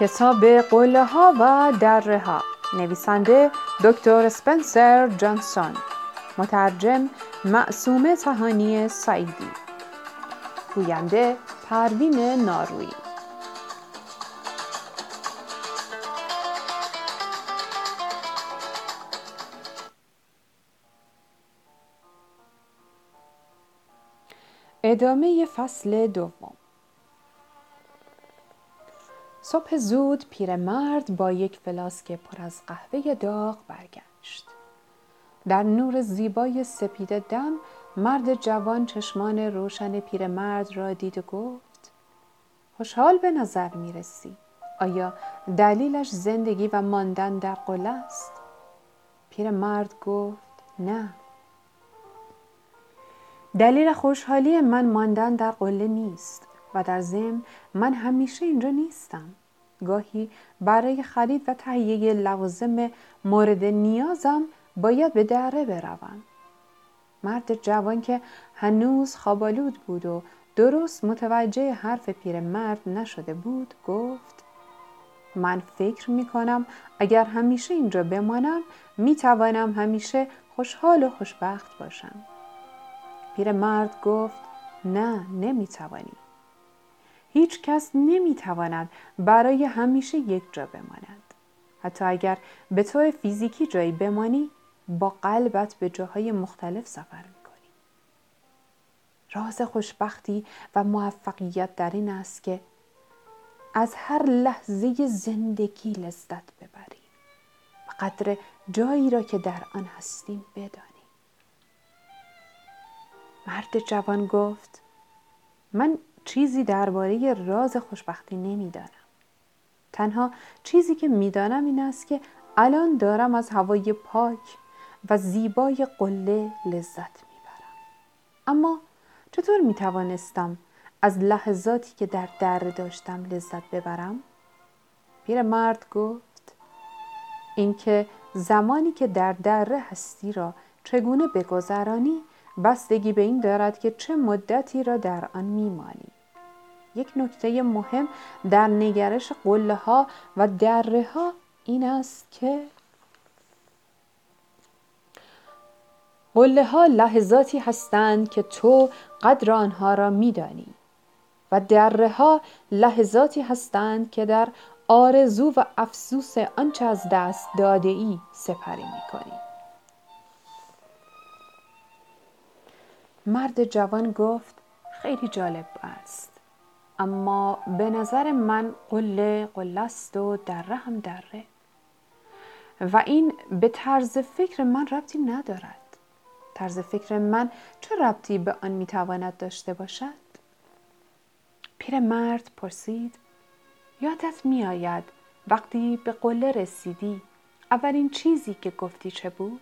کتاب قله ها و دره ها نویسنده دکتر سپنسر جانسون. مترجم معصومه تهانی سعیدی. گوینده پروین ناروی. ادامه فصل دوم. صبح زود پیرمرد با یک فلاسک پر از قهوه داغ برگشت در نور زیبای سپید دم مرد جوان چشمان روشن پیرمرد را دید و گفت خوشحال به نظر می رسی. آیا دلیلش زندگی و ماندن در قله است؟ پیرمرد گفت نه دلیل خوشحالی من ماندن در قله نیست و در ضمن من همیشه اینجا نیستم. گاهی برای خرید و تهیه لوازم مورد نیازم باید به دره بروم. مرد جوان که هنوز خوابالود بود و درست متوجه حرف پیرمرد نشده بود گفت من فکر می کنم اگر همیشه اینجا بمانم می توانم همیشه خوشحال و خوشبخت باشم. پیرمرد گفت نه نمی توانی هیچ کس نمی تواند برای همیشه یک جا بماند. حتی اگر به تو فیزیکی جایی بمانی با قلبت به جاهای مختلف سفر می کنی. راز خوشبختی و موفقیت در این است که از هر لحظه زندگی لذت ببریم و قدر جایی را که در آن هستیم بدانیم. مرد جوان گفت من چیزی درباره راز خوشبختی نمی‌دانم تنها چیزی که می‌دانم این است که الان دارم از هوای پاک و زیبای قله لذت می‌برم. اما چطور می‌توانستم از لحظاتی که در در داشتم لذت ببرم؟ مرد گفت اینکه زمانی که در دره هستی را چگونه بگذرانی بستگی به این دارد که چه مدتی را در آن میمانی. یک نکته مهم در نگرش قله ها و دره ها این است که قله ها لحظاتی هستند که تو قدر آنها را میدانی و دره ها لحظاتی هستند که در آرزو و افسوس آنچه از دست داده ای سپری می کنی. مرد جوان گفت خیلی جالب است اما به نظر من قله قله است و دره هم دره. و این به طرز فکر من ربطی ندارد. طرز فکر من چه ربطی به آن می‌تواند داشته باشد؟ مرد پرسید یادت میآید وقتی به قله رسیدی اولین چیزی که گفتی چه بود؟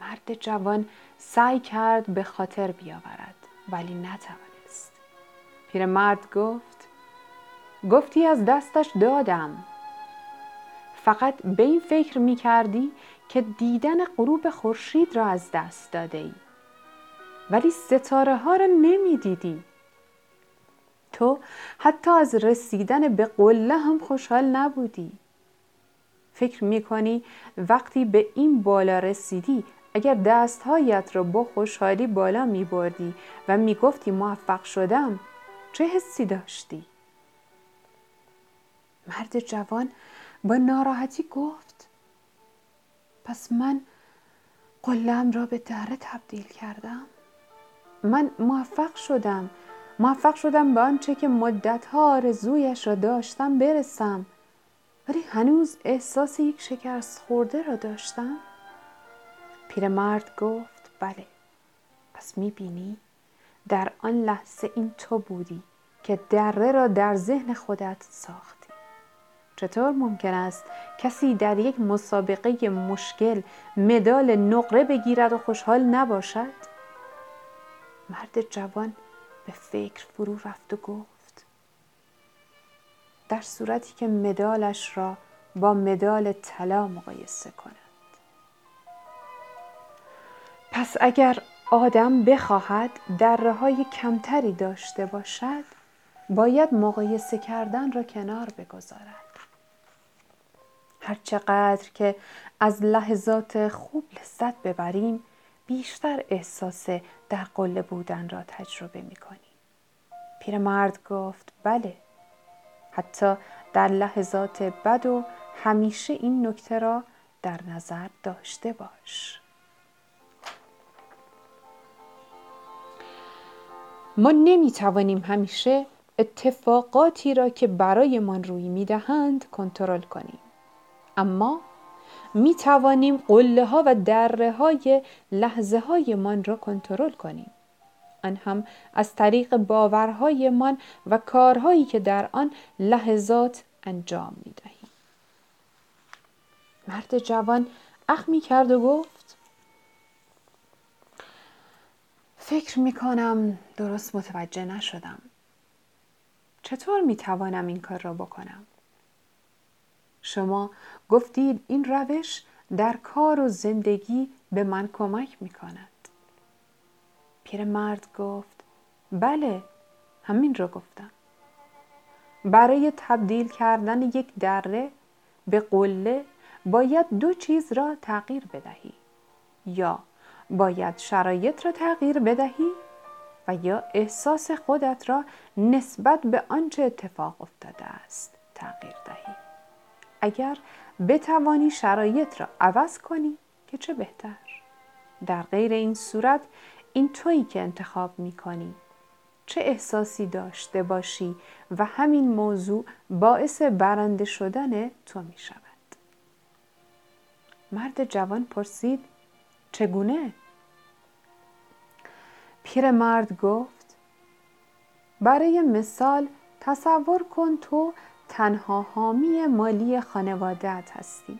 مرد جوان سعی کرد به خاطر بیاورد ولی نتوانست پیرمرد گفت گفتی از دستش دادم. فقط به این فکر می کردی که دیدن غروب خورشید را از دست داده ای. ولی ستاره ها را نمی دیدی. تو حتی از رسیدن به قله هم خوشحال نبودی. فکر می کنی وقتی به این بالا رسیدی اگر دستهایت را با خوشحالی بالا می بردی و می گفتی موفق شدم چه حسی داشتی؟ مرد جوان با ناراحتی گفت پس من قلم را به دره تبدیل کردم. من موفق شدم موفق شدم به آنچه که مدتها آرزویش را داشتم برسم. ولی هنوز احساس یک شکست خورده را داشتم. پیرمرد گفت بله پس می‌بینی؟ در آن لحظه این تو بودی که دره را در ذهن خودت ساختی. چطور ممکن است کسی در یک مسابقه مشکل مدال نقره بگیرد و خوشحال نباشد؟ مرد جوان به فکر فرو رفت و گفت در صورتی که مدالش را با مدال طلا مقایسه کند. پس اگر آدم بخواهد دره های کمتری داشته باشد باید مقایسه کردن را کنار بگذارد هرچقدر که از لحظات خوب لذت ببریم بیشتر احساس در قله بودن را تجربه می کنیم. پیرمرد گفت بله حتی در لحظات بد و همیشه این نکته را در نظر داشته باش ما نمی توانیم همیشه اتفاقاتی را که برایمان روی می دهند کنترل کنیم. اما می توانیم قله ها و دره های لحظه های من را کنترل کنیم. آن هم از طریق باورهایمان و کارهایی که در آن لحظات انجام می دهیم مرد جوان اخ می کرد و گفت فکر می کنم درست متوجه نشدم چطور می توانم این کار را بکنم؟ شما گفتید این روش در کار و زندگی به من کمک می کند. پیرمرد گفت بله همین را گفتم. برای تبدیل کردن یک دره به قله باید دو چیز را تغییر بدهی یا باید شرایط را تغییر بدهی و یا احساس خودت را نسبت به آنچه اتفاق افتاده است تغییر دهی. اگر بتوانی شرایط را عوض کنی که چه بهتر. در غیر این صورت این تویی که انتخاب می کنی چه احساسی داشته باشی و همین موضوع باعث برنده شدن تو می شود مرد جوان پرسید چگونه؟ پیرمرد گفت برای مثال تصور کن تو تنها حامی مالی خانوادت هستی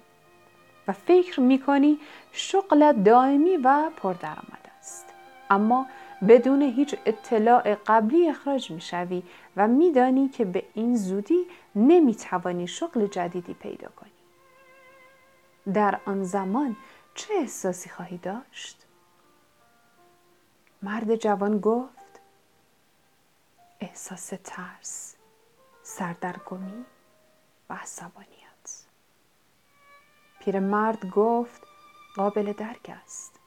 و فکر می‌کنی شغلت دائمی و پردرآمد است اما بدون هیچ اطلاع قبلی اخراج می‌شوی و میدانی که به این زودی نمی‌توانی شغل جدیدی پیدا کنی در آن زمان چه احساسی خواهی داشت؟ مرد جوان گفت احساس ترس سردرگمی و عصبانیت پیرمرد گفت قابل درک است.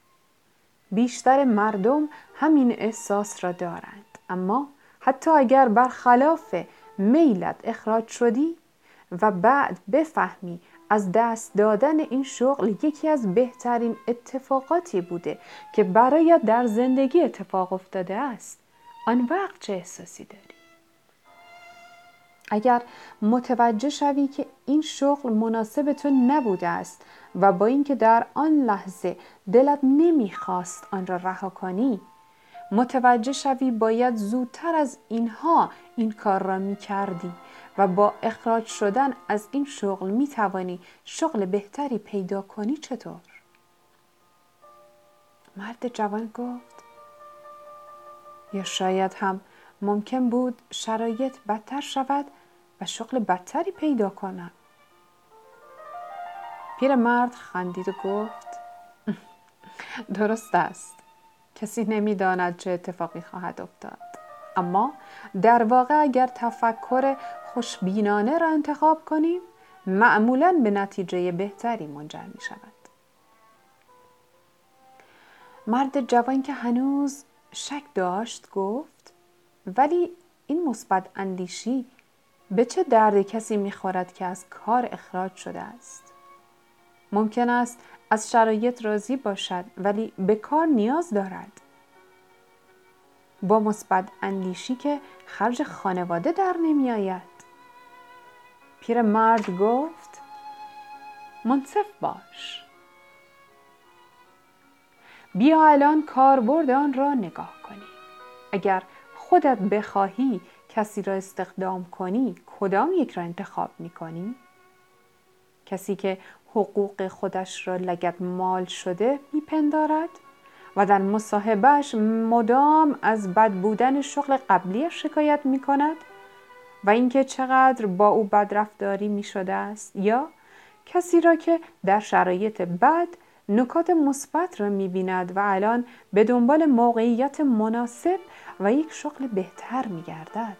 بیشتر مردم همین احساس را دارند. اما حتی اگر برخلاف میلت اخراج شدی و بعد بفهمی از دست دادن این شغل یکی از بهترین اتفاقاتی بوده که برایت در زندگی اتفاق افتاده است. آن وقت چه احساسی داری؟ اگر متوجه شوی که این شغل مناسب تو نبوده است و با اینکه در آن لحظه دلت نمی‌خواست آن را رها کنی متوجه شوی باید زودتر از اینها این کار را می کردی و با اخراج شدن از این شغل می توانی شغل بهتری پیدا کنی چطور؟ مرد جوان گفت یا شاید هم ممکن بود شرایط بدتر شود و شغل بدتری پیدا کنم. مرد خندید و گفت درست است. کسی نمی‌داند چه اتفاقی خواهد افتاد. اما در واقع اگر تفکر خوشبینانه را انتخاب کنیم معمولا به نتیجه بهتری منجر می شود مرد جوان که هنوز شک داشت گفت ولی این مثبت اندیشی به چه درد کسی می‌خورد که از کار اخراج شده است؟ ممکن است از شرایط راضی باشد ولی به کار نیاز دارد. با مثبت اندیشی که خرج خانواده در نمی آید پیر مرد گفت منصف باش. بیا الان کاربرد آن را نگاه کنی. اگر خودت بخواهی کسی را استخدام کنی کدام یک را انتخاب می کنی؟ کسی که حقوق خودش را لگت مال شده میپندارد؟ و در مصاحبهش مدام از بد بودن شغل قبلی شکایت می کند و اینکه چقدر با او بدرفتاری می شده است یا کسی را که در شرایط بد نکات مثبت را می بیند و الان به دنبال موقعیت مناسب و یک شغل بهتر می گردد.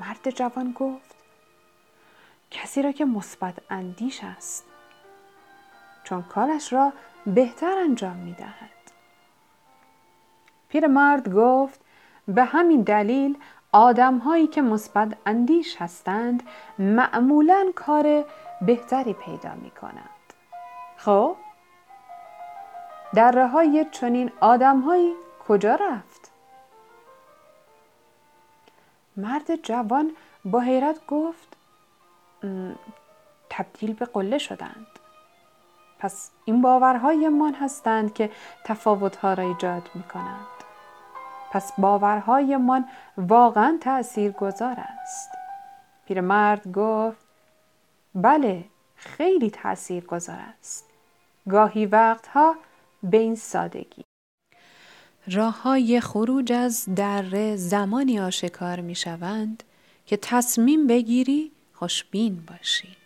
مرد جوان گفت کسی را که مثبت اندیش است چون کارش را بهتر انجام می دهد. پیرمرد گفت به همین دلیل آدم هایی که مثبت اندیش هستند معمولا کار بهتری پیدا می کنند. خب در های چنین آدمهایی کجا رفت؟ مرد جوان با حیرت گفت تبدیل به قله شدند. پس این باورهای من هستند که تفاوتها را ایجاد می کنند. پس باورهایمان واقعا تأثیر گذار است. پیرمرد گفت بله خیلی تأثیر گذار است. گاهی وقتها به این سادگی. راه های خروج از در زمانی آشکار می شوند که تصمیم بگیری خوشبین باشی.